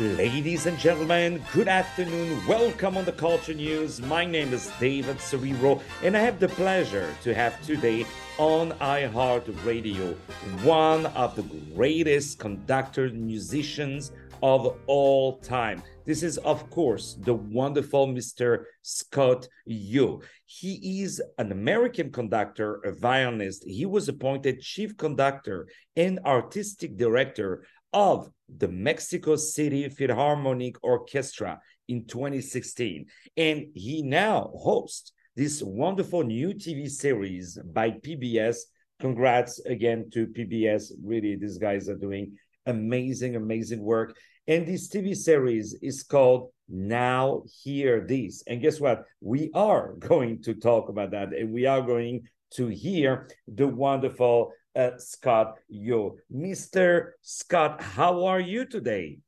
Ladies and gentlemen, good afternoon. Welcome on the Culture News. My name is David Serero, and I have the pleasure to have today on iHeartRadio one of the greatest conductors, musicians of all time. This is, of course, the wonderful Mr. Scott Yoo. He is an American conductor, a violinist. He was appointed chief conductor and artistic director of the Mexico City Philharmonic Orchestra in 2016. And he now hosts this wonderful new TV series by PBS. Congrats again to PBS. Really, these guys are doing amazing, amazing work. And this TV series is called Now Hear This. And guess what? We are going to talk about that. And we are going to hear the wonderful uh, Scott Yoo. Mr. Scott, how are you today?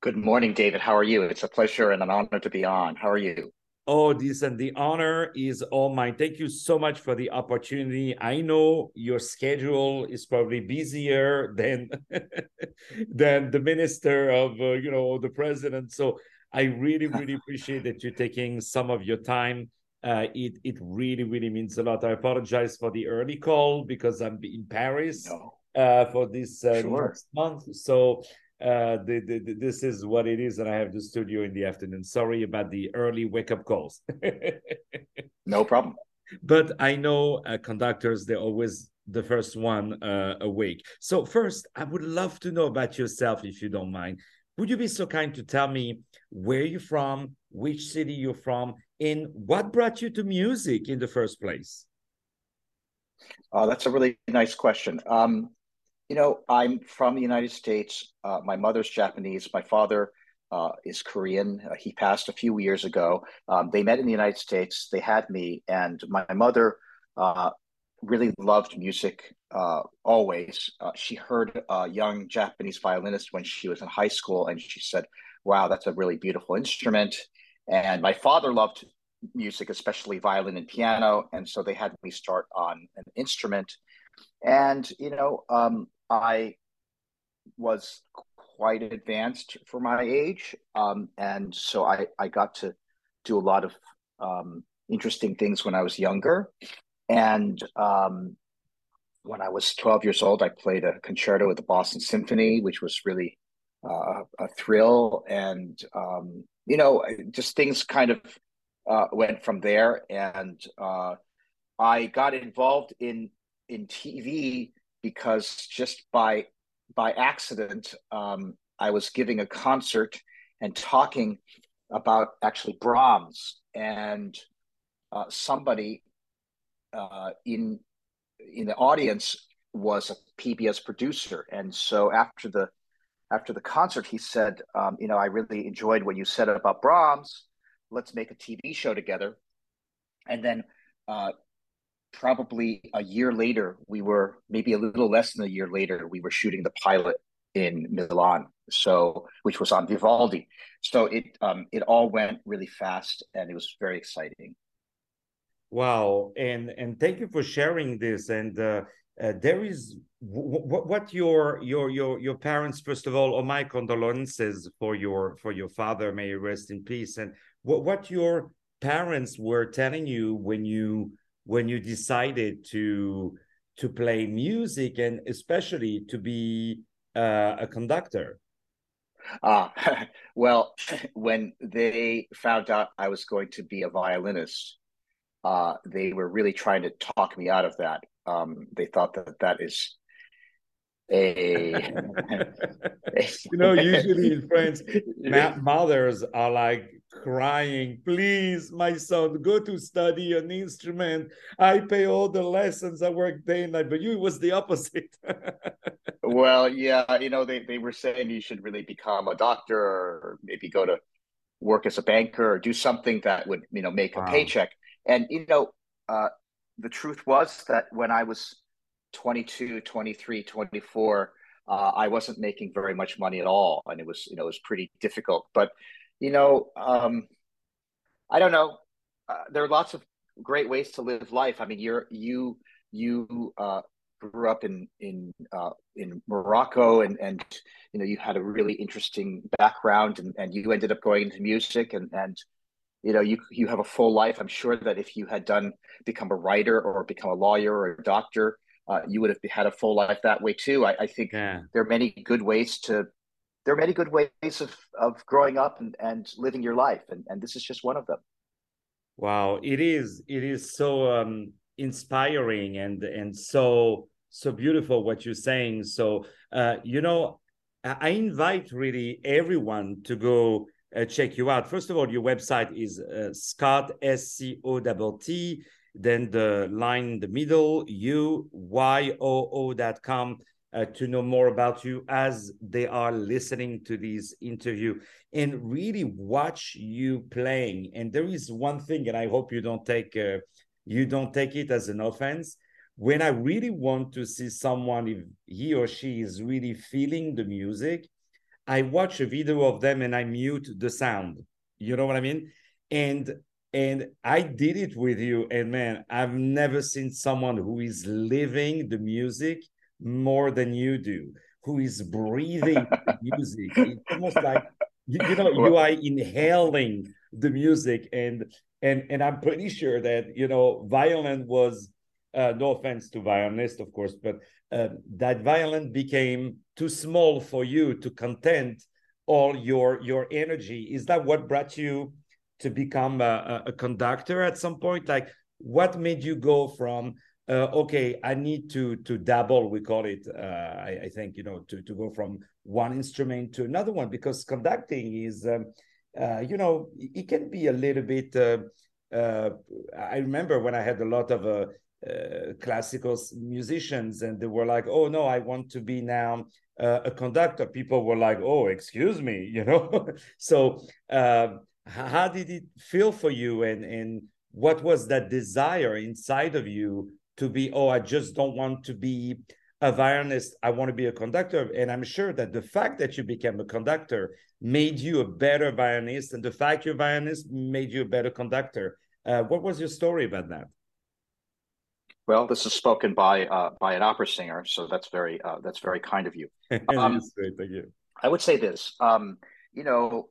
Good morning, David. How are you? It's a pleasure and an honor to be on. How are you? Oh, this and the honor is all mine. Thank you so much for the opportunity. I know your schedule is probably busier than than the minister of, uh, you know, the president. So I really, really appreciate that you're taking some of your time uh, it it really really means a lot. I apologize for the early call because I'm in Paris no. uh, for this uh, sure. next month. So uh, the, the, the, this is what it is, and I have the studio in the afternoon. Sorry about the early wake up calls. no problem. But I know uh, conductors; they're always the first one uh, awake. So first, I would love to know about yourself, if you don't mind. Would you be so kind to tell me where you're from, which city you're from, and what brought you to music in the first place? Uh, that's a really nice question. Um, you know, I'm from the United States. Uh, my mother's Japanese. My father uh, is Korean. Uh, he passed a few years ago. Um, they met in the United States. They had me, and my mother uh, really loved music uh, always. Uh, she heard a young Japanese violinist when she was in high school, and she said, "Wow, that's a really beautiful instrument." And my father loved music, especially violin and piano, and so they had me start on an instrument. And you know, um, I was quite advanced for my age, um, and so I I got to do a lot of um, interesting things when I was younger. And um, when I was 12 years old, I played a concerto with the Boston Symphony, which was really uh, a thrill. And, um, you know, just things kind of uh, went from there. And uh, I got involved in in TV because just by by accident, um, I was giving a concert and talking about actually Brahms, and uh, somebody uh, in in the audience was a PBS producer, and so after the after the concert, he said, um, "You know, I really enjoyed what you said about Brahms. Let's make a TV show together." And then, uh, probably a year later, we were maybe a little less than a year later, we were shooting the pilot in Milan, so which was on Vivaldi. So it um, it all went really fast, and it was very exciting. Wow, and and thank you for sharing this. And uh, uh, there is what your your your your parents first of all, or my condolences for your for your father. May he rest in peace. And what what your parents were telling you when you when you decided to to play music and especially to be uh, a conductor. Ah, well, when they found out I was going to be a violinist, uh, they were really trying to talk me out of that. Um, they thought that that is a you know usually in france mothers are like crying please my son go to study an instrument. I pay all the lessons i work day and night. But you was the opposite. Well yeah you know they, they were saying you should really become a doctor or maybe go to work as a banker or do something that would you know make wow. a paycheck. And, you know, uh, the truth was that when I was 22, 23, 24, uh, I wasn't making very much money at all. And it was, you know, it was pretty difficult. But, you know, um, I don't know. Uh, there are lots of great ways to live life. I mean, you're, you, you uh, grew up in in uh, in Morocco, and and you know you had a really interesting background, and, and you ended up going into music, and and you know you you have a full life. I'm sure that if you had done become a writer or become a lawyer or a doctor, uh, you would have had a full life that way too. I, I think yeah. there are many good ways to there are many good ways of of growing up and, and living your life, and, and this is just one of them. Wow, it is it is so um, inspiring and and so so beautiful what you're saying. So uh, you know, I invite really everyone to go uh, check you out. First of all, your website is uh, Scott S C O T T. Then the line in the middle, U Y O O dot com uh, to know more about you as they are listening to this interview and really watch you playing. And there is one thing, and I hope you don't take uh, you don't take it as an offense. When I really want to see someone, if he or she is really feeling the music, I watch a video of them and I mute the sound. You know what I mean? And and I did it with you, and man, I've never seen someone who is living the music more than you do, who is breathing music. It's almost like you, you know you are inhaling the music, and and and I'm pretty sure that you know violin was uh, no offense to violinists, of course, but uh, that violin became too small for you to content all your your energy. Is that what brought you to become a, a conductor at some point? Like, what made you go from uh, okay, I need to to dabble. We call it. Uh, I, I, think you know to to go from one instrument to another one because conducting is, um, uh, you know, it can be a little bit. Uh, I remember when I had a lot of uh, classical musicians, and they were like, "Oh no, I want to be now a conductor." People were like, "Oh, excuse me," you know. so, how did it feel for you, and and what was that desire inside of you to be, oh, I just don't want to be a violinist. I want to be a conductor. And I'm sure that the fact that you became a conductor made you a better violinist, and the fact you're a violinist made you a better conductor. Uh, what was your story about that? Well, this is spoken by uh, by an opera singer, so that's very uh, that's very kind of you. Um, great, thank you. I would say this, um, you know,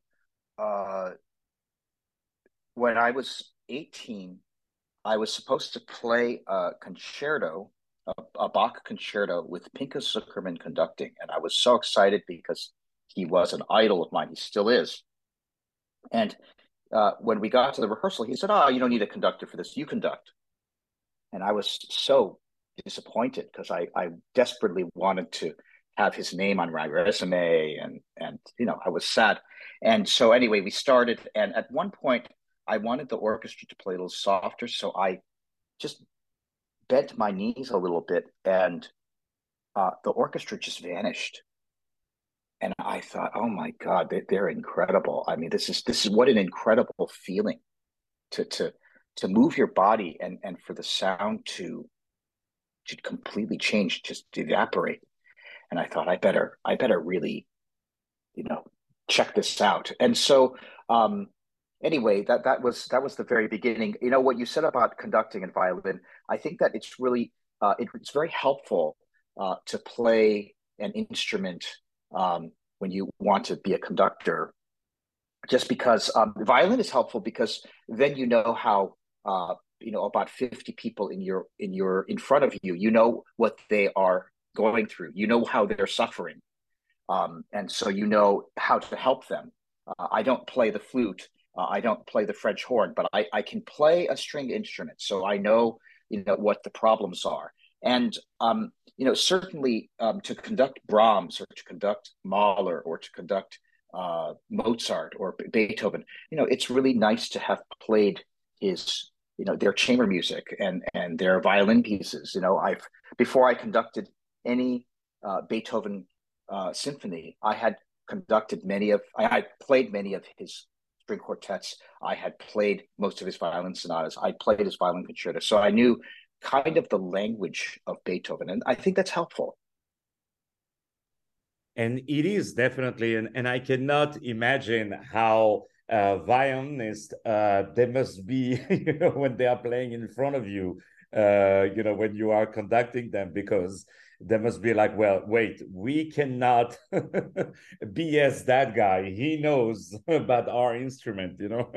uh, when I was 18, I was supposed to play a concerto, a, a Bach concerto with Pinchas Zukerman conducting, and I was so excited because he was an idol of mine. He still is. And uh, when we got to the rehearsal, he said, "Oh, you don't need a conductor for this. You conduct." And I was so disappointed because I, I desperately wanted to have his name on my resume, and and you know I was sad. And so anyway, we started, and at one point I wanted the orchestra to play a little softer, so I just bent my knees a little bit, and uh, the orchestra just vanished. And I thought, oh my God, they, they're incredible. I mean, this is this is what an incredible feeling to to to move your body and and for the sound to to completely change, just evaporate. And I thought, I better I better really, you know, check this out. And so um, anyway, that that was that was the very beginning. You know what you said about conducting and violin. I think that it's really uh, it, it's very helpful uh, to play an instrument um, when you want to be a conductor. Just because um, violin is helpful because then you know how uh, you know about fifty people in your in your in front of you. You know what they are going through. You know how they're suffering, um, and so you know how to help them. Uh, I don't play the flute uh, I don't play the French horn, but I, I can play a string instrument, so I know you know what the problems are. And um, you know, certainly um, to conduct Brahms or to conduct Mahler or to conduct uh, Mozart or Beethoven, you know, it's really nice to have played his, you know, their chamber music and and their violin pieces. You know, I've before I conducted any uh, Beethoven uh, symphony, I had conducted many of, I, played many of his string quartets. I had played most of his violin sonatas. I played his violin concerto. So I knew kind of the language of Beethoven. And I think that's helpful. And it is definitely, and, and I cannot imagine how uh, violinists uh, they must be, you know, when they are playing in front of you. uh, you know, when you are conducting them, because they must be like, well, wait, we cannot BS that guy. He knows about our instrument, you know.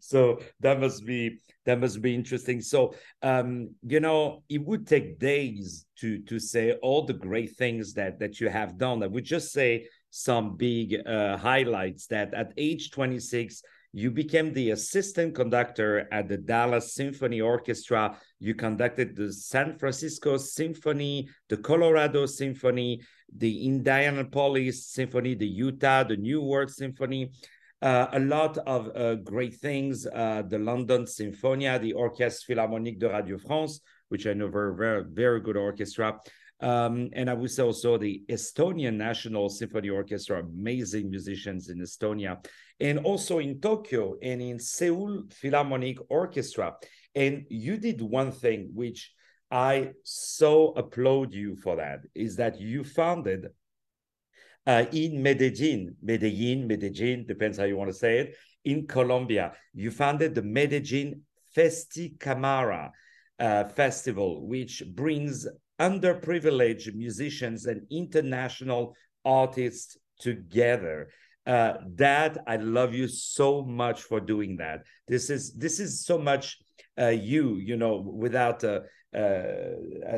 so that must be that must be interesting. So um, you know, it would take days to to say all the great things that that you have done. I would just say some big uh, highlights that at age 26 you became the assistant conductor at the Dallas Symphony Orchestra. You conducted the San Francisco Symphony, the Colorado Symphony, the Indianapolis Symphony, the Utah, the New World Symphony. Uh, a lot of uh, great things. Uh, the London Sinfonia, the Orchestre Philharmonique de Radio France, which I know very, very, very good orchestra. Um, and I would say also the Estonian National Symphony Orchestra, amazing musicians in Estonia, and also in Tokyo and in Seoul Philharmonic Orchestra. And you did one thing which I so applaud you for that is that you founded uh, in Medellin, Medellin, Medellin, depends how you want to say it, in Colombia. You founded the Medellin Festi Camara uh, Festival, which brings underprivileged musicians and international artists together. Uh, Dad, I love you so much for doing that. This is this is so much uh, you, you know, without. Uh, uh,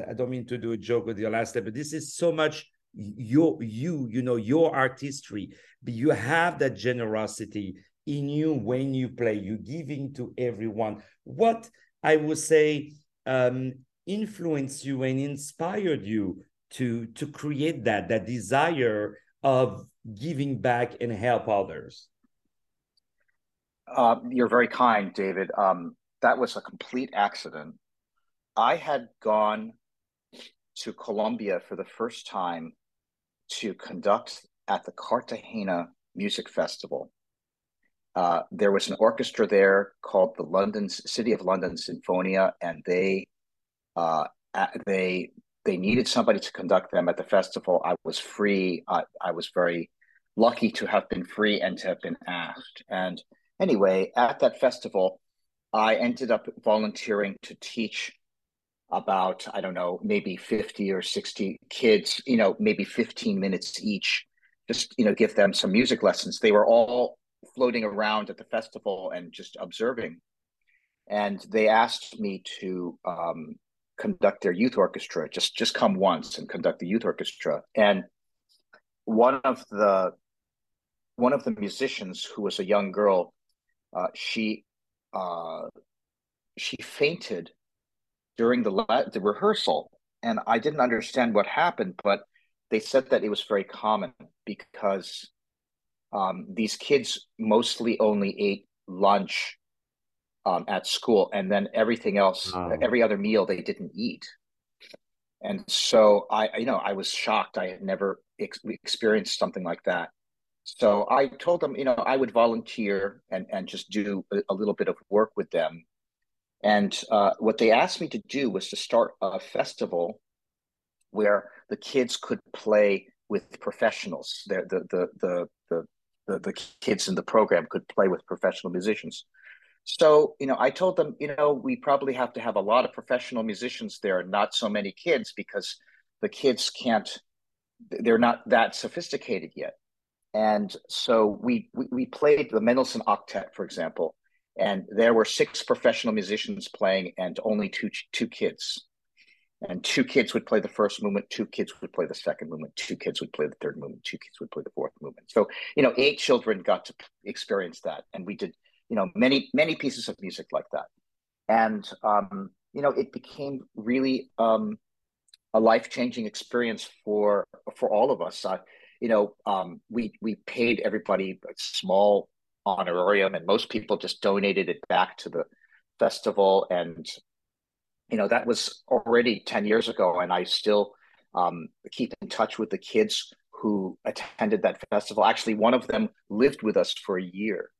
I don't mean to do a joke with your last name, but this is so much your you, you know, your artistry. But you have that generosity in you when you play. You giving to everyone. What I would say um, influenced you and inspired you to to create that that desire of giving back and help others? Uh, you're very kind david. Um, that was a complete accident. I had gone to colombia for the first time to conduct at the cartagena music festival. Uh, there was an orchestra there called the london city of london sinfonia and they uh, they they needed somebody to conduct them at the festival. I was free. I, I was very lucky to have been free and to have been asked. And anyway, at that festival, I ended up volunteering to teach about I don't know maybe 50 or 60 kids you know maybe 15 minutes each just you know give them some music lessons they were all floating around at the festival and just observing and they asked me to um, conduct their youth orchestra. Just just come once and conduct the youth orchestra. And one of the one of the musicians who was a young girl, uh, she uh, she fainted during the the rehearsal, and I didn't understand what happened, but they said that it was very common because um, these kids mostly only ate lunch um, at school, and then everything else, oh. every other meal they didn't eat. And so I, you know, I was shocked. I had never ex- experienced something like that. So I told them, you know, I would volunteer and and just do a, a little bit of work with them. And uh, what they asked me to do was to start a festival where the kids could play with professionals. The the the the the, the, the kids in the program could play with professional musicians. So, you know, I told them, you know, we probably have to have a lot of professional musicians there, not so many kids, because the kids can't, they're not that sophisticated yet. And so we we, we played the Mendelssohn Octet, for example, and there were six professional musicians playing and only two two kids. And two kids would play the first movement, two kids would play the second movement, two kids would play the third movement, two kids would play the fourth movement. So, you know, eight children got to experience that. And we did you know many many pieces of music like that. And um, you know it became really um, a life-changing experience for for all of us. Uh, you know um, we we paid everybody a small honorarium and most people just donated it back to the festival. And you know that was already 10 years ago and i still um, keep in touch with the kids who attended that festival. Actually one of them lived with us for a year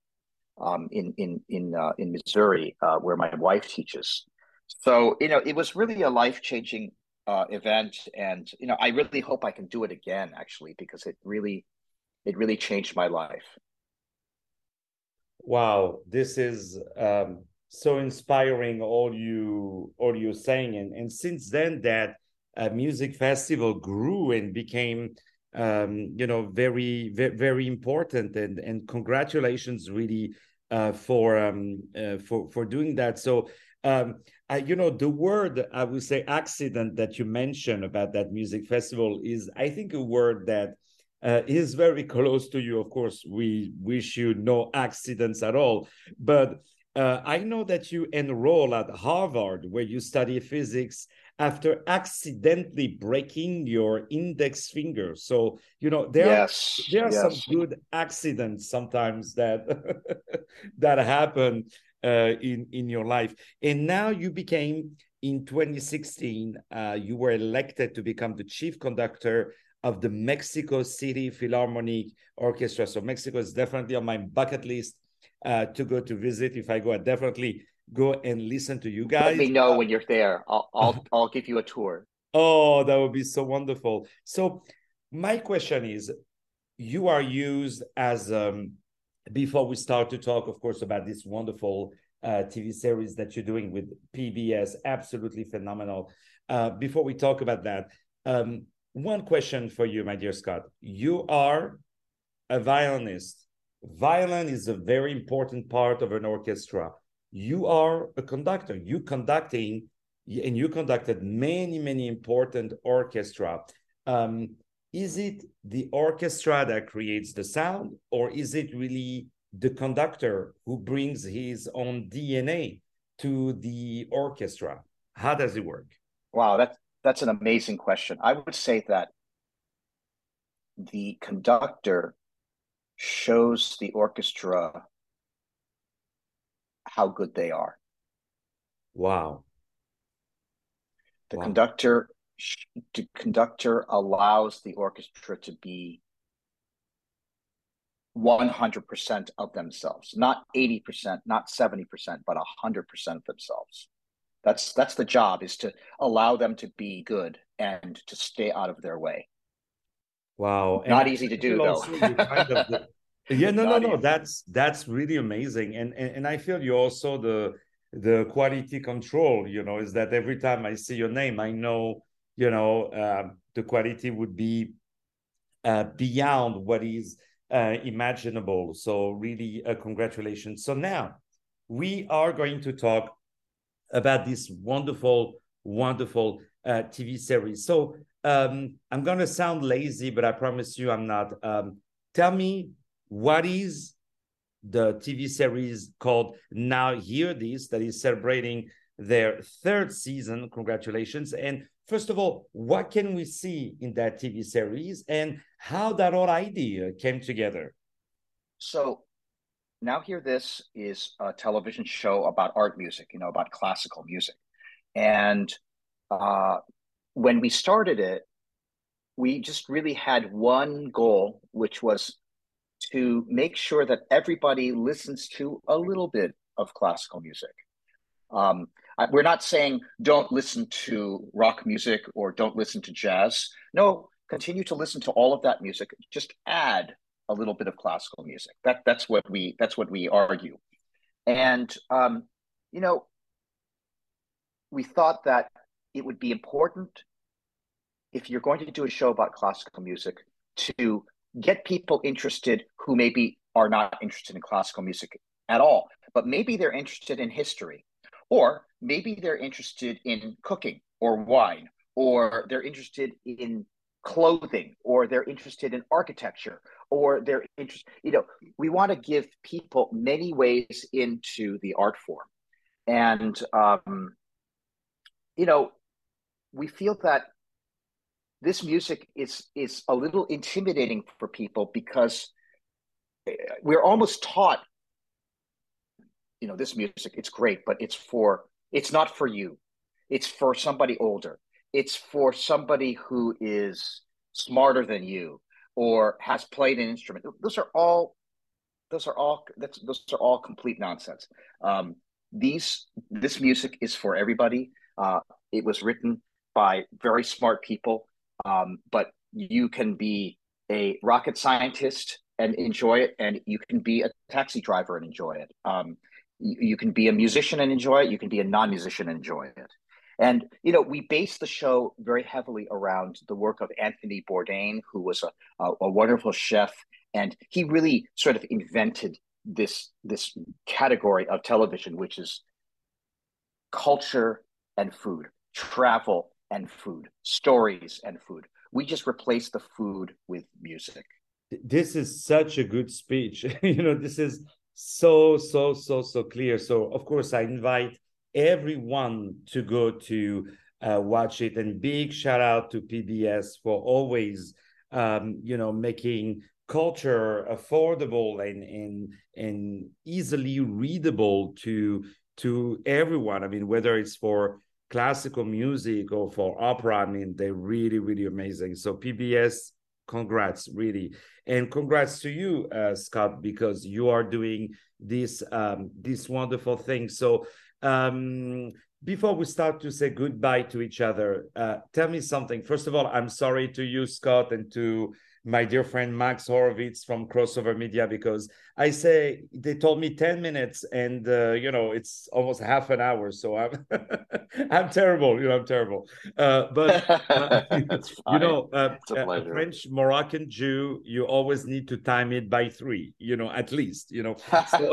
um, in in in uh, in Missouri, uh, where my wife teaches. So you know, it was really a life changing uh, event, and you know, I really hope I can do it again, actually, because it really it really changed my life. Wow, this is um, so inspiring all you all you're saying and and since then that uh, music festival grew and became um, you know very, very very important and and congratulations really uh, for um, uh, for for doing that. So um, I, you know the word i would say accident that you mentioned about that music festival is i think a word that uh, is very close to you. Of course we wish you no accidents at all. But uh, I know that you enroll at Harvard, where you study physics after accidentally breaking your index finger. So you know there yes, are there are yes. some good accidents sometimes that that happen uh, in in your life. And now you became in 2016. Uh, you were elected to become the chief conductor of the Mexico City Philharmonic Orchestra. So Mexico is definitely on my bucket list uh, to go to visit. If I go, I definitely go and listen to you guys. Let me know when you're there. I'll I'll I'll give you a tour. Oh, that would be so wonderful. So my question is, you are used as um, before we start to talk, of course, about this wonderful uh, TV series that you're doing with PBS, absolutely phenomenal. Uh, before we talk about that, um, one question for you, my dear Scott. You are a violinist violin is a very important part of an orchestra. You are a conductor. You conducting and you conducted many many important orchestra. Um, is it the orchestra that creates the sound or is it really the conductor who brings his own dna to the orchestra? How does it work? Wow that's that's an amazing question. I would say that the conductor shows the orchestra how good they are. Wow. The wow. conductor the conductor allows the orchestra to be 100% of themselves, not 80%, not 70%, but 100% of themselves. That's that's the job is to allow them to be good and to stay out of their way. Wow. Not and easy to do though. kind of the, yeah, no, no, no. Easy. That's that's really amazing. And, and and I feel you also the the quality control, you know, is that every time I see your name, I know, you know, uh, the quality would be uh, beyond what is uh, imaginable. So really, uh, congratulations. So now we are going to talk about this wonderful, wonderful uh, TV series. So um, I'm going to sound lazy, but I promise you I'm not. Um, tell me what is the TV series called Now Hear This that is celebrating their third season. Congratulations. And first of all, what can we see in that TV series and how that whole idea came together? So, Now Hear This is a television show about art music, you know, about classical music. And uh, when we started it, we just really had one goal, which was to make sure that everybody listens to a little bit of classical music. Um, we're not saying don't listen to rock music or don't listen to jazz. No, continue to listen to all of that music. Just add a little bit of classical music. That that's what we that's what we argue. And um, you know, we thought that it would be important if you're going to do a show about classical music to get people interested who maybe are not interested in classical music at all, but maybe they're interested in history, or maybe they're interested in cooking or wine, or they're interested in clothing, or they're interested in architecture, or they're interested, you know, we want to give people many ways into the art form. And, um, you know, we feel that this music is is a little intimidating for people because eh, we're almost taught you know this music it's great but it's for it's not for you. It's for somebody older. It's for somebody who is smarter than you or has played an instrument. Those are all those are all that's those are all complete nonsense. Um, these this music is for everybody. Uh, it was written by very smart people um, but you can be a rocket scientist and enjoy it, and you can be a taxi driver and enjoy it. Um, you, you can be a musician and enjoy it. You can be a non-musician and enjoy it. And you know, we base the show very heavily around the work of Anthony Bourdain, who was a, a, a wonderful chef, and he really sort of invented this this category of television, which is culture and food, travel and food, stories and food. We just replace the food with music. This is such a good speech. you know, this is so so so so clear. So of course, I invite everyone to go to uh, watch it. And big shout out to PBS for always, um, you know, making culture affordable and and and easily readable to to everyone. I mean, whether it's for classical music or for opera, I mean, they're really really amazing. So PBS, congrats, really, and congrats to you, uh, Scott, because you are doing this um, this wonderful thing. So um, before we start to say goodbye to each other, uh, tell me something. First of all, I'm sorry to you, Scott, and to my dear friend Max Horowitz from Crossover Media because I say they told me 10 minutes and uh, you know it's almost half an hour so I'm I'm terrible you know I'm terrible. Uh, but uh, you know uh, a, French Moroccan Jew you always need to time it by three you know at least you know. So,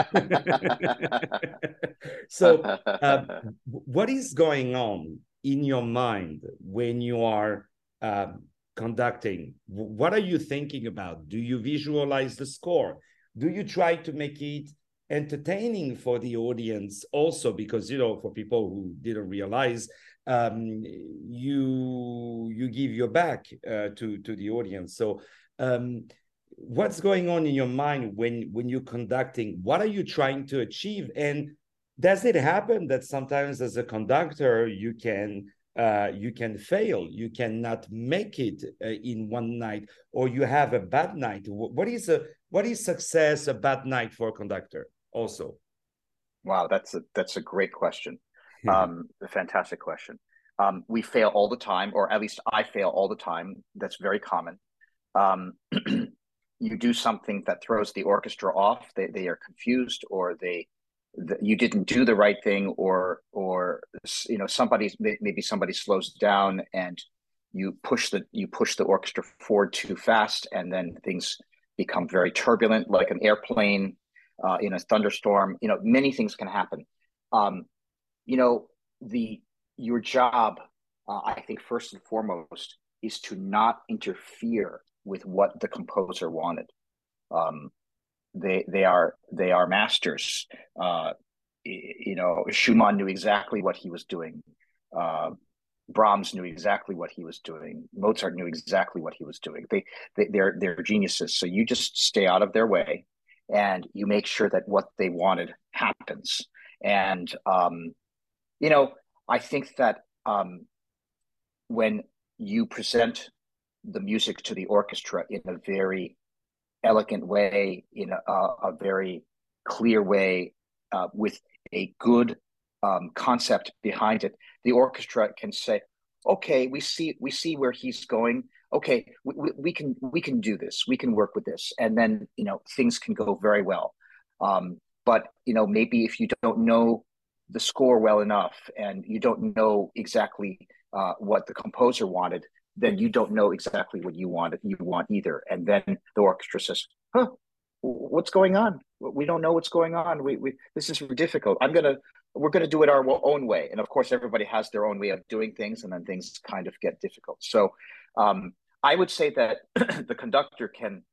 so um, what is going on in your mind when you are um, conducting. What are you thinking about? Do you visualize the score? Do you try to make it entertaining for the audience also? Because you know for people who didn't realize um, you you give your back uh, to to the audience. So um, what's going on in your mind when when you're conducting? What are you trying to achieve? And does it happen that sometimes as a conductor you can uh, you can fail. You cannot make it uh, in one night or you have a bad night. What is a what is success a bad night for a conductor also? Wow that's a that's a great question. Um a fantastic question. Um, we fail all the time or at least i fail all the time. That's very common. Um, you do something that throws the orchestra off. They, they are confused or they you didn't do the right thing or or you know somebody maybe somebody slows down and you push the you push the orchestra forward too fast and then things become very turbulent like an airplane uh, in a thunderstorm. You know many things can happen. Um, you know the your job uh, i think first and foremost is to not interfere with what the composer wanted. Um, they they are they are masters. Uh, you know, Schumann knew exactly what he was doing. Uh, Brahms knew exactly what he was doing. Mozart knew exactly what he was doing. They, they they're they're geniuses. So you just stay out of their way, and you make sure that what they wanted happens. And um, you know, I think that um, when you present the music to the orchestra in a very elegant way, in a, a very clear way, uh, with a good um, concept behind it, the orchestra can say, "Okay, we see we see where he's going. Okay, we, we, we can we can do this. We can work with this, and then you know things can go very well." Um, but you know, maybe if you don't know the score well enough and you don't know exactly uh, what the composer wanted, then you don't know exactly what you want you want either. And then the orchestra says, "Huh, what's going on? We don't know what's going on. We, we this is difficult. I'm gonna we're gonna do it our own way." And of course, everybody has their own way of doing things, and then things kind of get difficult. So, um, I would say that the conductor can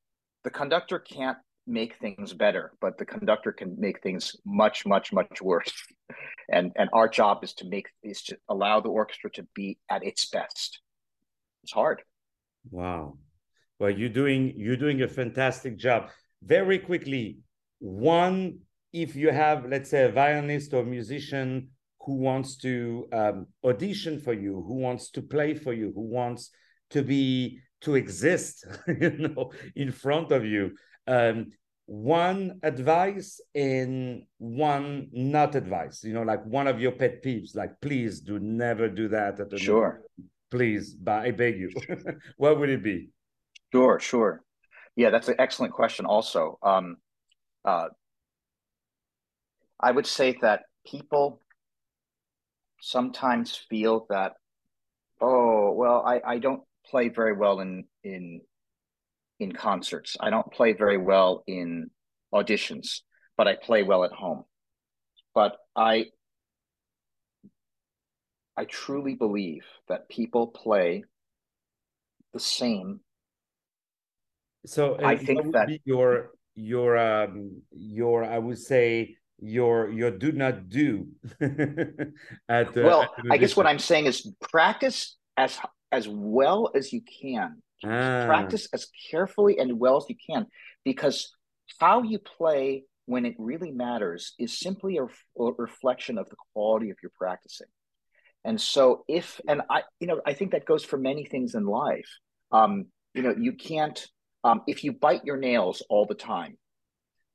the conductor can't make things better, but the conductor can make things much, much, much worse. and and our job is to make is to allow the orchestra to be at its best it's hard. Wow. Well, you're doing you're doing a fantastic job. Very quickly, one, if you have, let's say, a violinist or musician who wants to um, audition for you, who wants to play for you, who wants to be to exist, you know, in front of you. Um, one advice and one not advice. You know, like one of your pet peeves, like please do never do that at the sure please, but I beg you? what would it be? Sure, sure. Yeah, that's an excellent question. Also, um, uh, I would say that people sometimes feel that, oh, well, I, I don't play very well in in in concerts. I don't play very well in auditions, but I play well at home. But I I truly believe that people play the same. So I think that your your um your I would say your your do not do at the, well at i guess what i'm saying is practice as as well as you can ah. practice as carefully and well as you can because how you play when it really matters is simply a, a reflection of the quality of your practicing and so if and i you know i think that goes for many things in life um you know you can't um, if you bite your nails all the time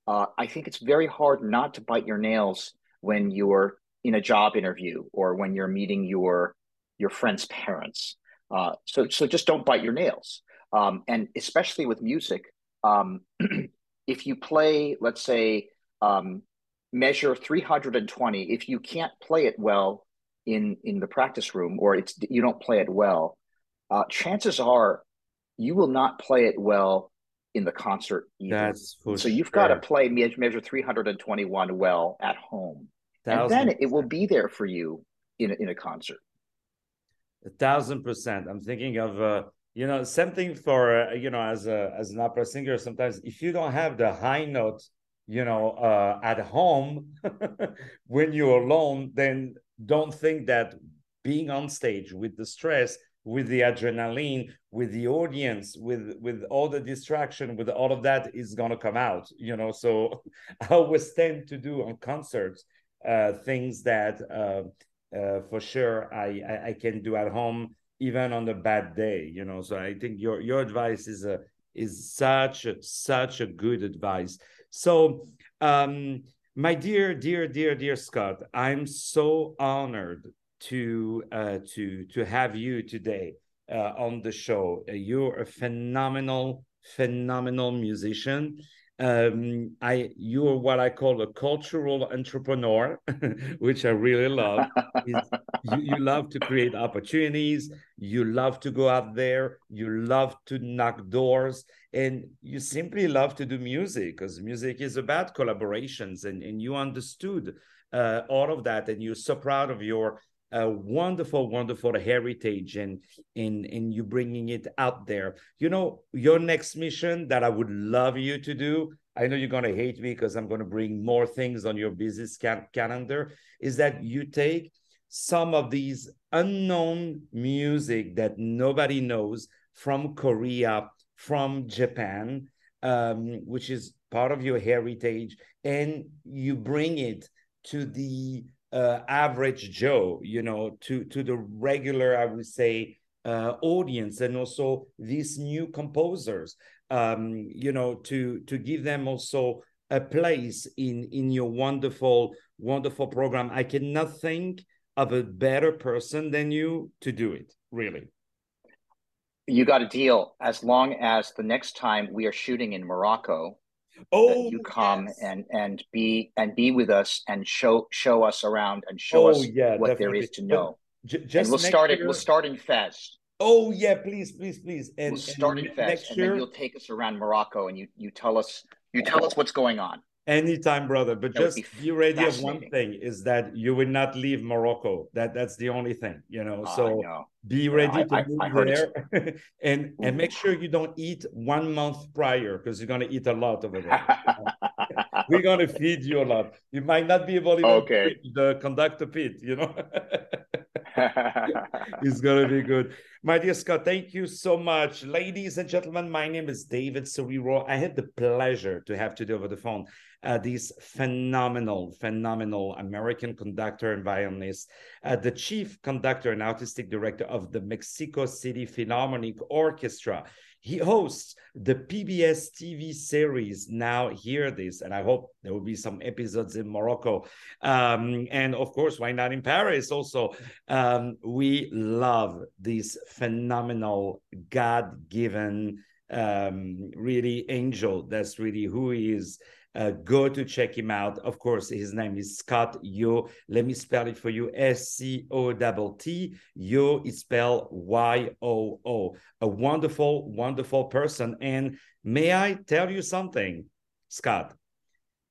uh, I think it's very hard not to bite your nails when you're in a job interview or when you're meeting your your friend's parents. Uh, so so just don't bite your nails. Um, and especially with music, um, if you play, let's say, um, measure 320, if you can't play it well in in the practice room or it's you don't play it well, uh, chances are you will not play it well in the concert either. That's so you've got to play measure 321 well at home. And then it will be there for you in a, in a concert. A thousand percent. I'm thinking of uh, you know something for uh, you know as a as an opera singer. Sometimes if you don't have the high note, you know, uh, at home when you're alone, then don't think that being on stage with the stress with the adrenaline with the audience with with all the distraction with all of that is going to come out you know? So i always tend to do on concerts uh things that uh, uh for sure I, I, I can do at home even on a bad day you know? So i think your your advice is a is such a, such a good advice. So um my dear dear dear dear scott i'm so honored to uh, to to have you today uh, on the show. Uh, you're a phenomenal, phenomenal musician. Um, I you're what I call a cultural entrepreneur, which I really love. you, you love to create opportunities. You love to go out there. You love to knock doors, and you simply love to do music because music is about collaborations, and and you understood uh, all of that, and you're so proud of your a wonderful, wonderful heritage and in in you bringing it out there. You know, your next mission that I would love you to do. I know you're gonna hate me because I'm gonna bring more things on your business cal- calendar. Is that you take some of these unknown music that nobody knows from Korea, from Japan, um, which is part of your heritage, and you bring it to the uh, average Joe, you know, to to the regular, I would say, uh, audience, and also these new composers, um, you know, to to give them also a place in in your wonderful wonderful program. I cannot think of a better person than you to do it. Really. You got a deal as long as the next time we are shooting in Morocco, oh you come yes. and and be and be with us and show show us around and show oh, us yeah, what definitely. there is to know just and we'll start it we'll start in fez oh yeah please please please and we'll start and in fez and then you'll take us around morocco and you you tell us you tell us what's going on Anytime, brother. But that just be, be ready of one thing is that you will not leave Morocco. That that's the only thing, you know. Uh, so know. be ready to I, move I there and and make sure you don't eat one month prior because you're gonna eat a lot over there. We're gonna feed you a lot. You might not be able to okay. the conductor pit, you know. it's gonna be good. My dear Scott, thank you so much. Ladies and gentlemen, my name is David Serero. I had the pleasure to have today over the phone uh, this phenomenal, phenomenal American conductor and violinist, uh, the chief conductor and artistic director of the Mexico City Philharmonic Orchestra. He hosts the PBS TV series Now Hear This, and I hope there will be some episodes in Morocco. Um, and of course, why not in Paris also? Um, we love this phenomenal God given um, really angel. That's really who he is. Uh, go to check him out. Of course, his name is Scott Yoo. Let me spell it for you S C O T T. Yoo is spelled Y O O. A wonderful, wonderful person. And may I tell you something, Scott?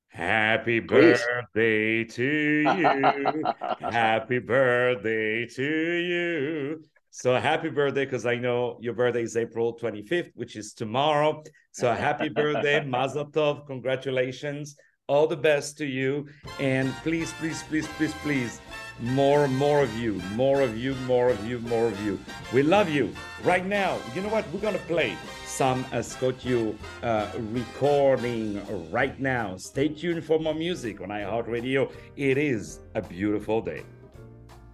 Happy Please. birthday to you. happy birthday to you. So happy birthday, because I know your birthday is April 25th, which is tomorrow. So happy birthday, Mazel Tov, congratulations. All the best to you. And please, please, please, please, please, more, more of you, more of you, more of you, more of you. We love you. Right now, you know what? We're gonna play some uh, Scott Yoo uh, recording right now. Stay tuned for more music on iHeartRadio. It is a beautiful day.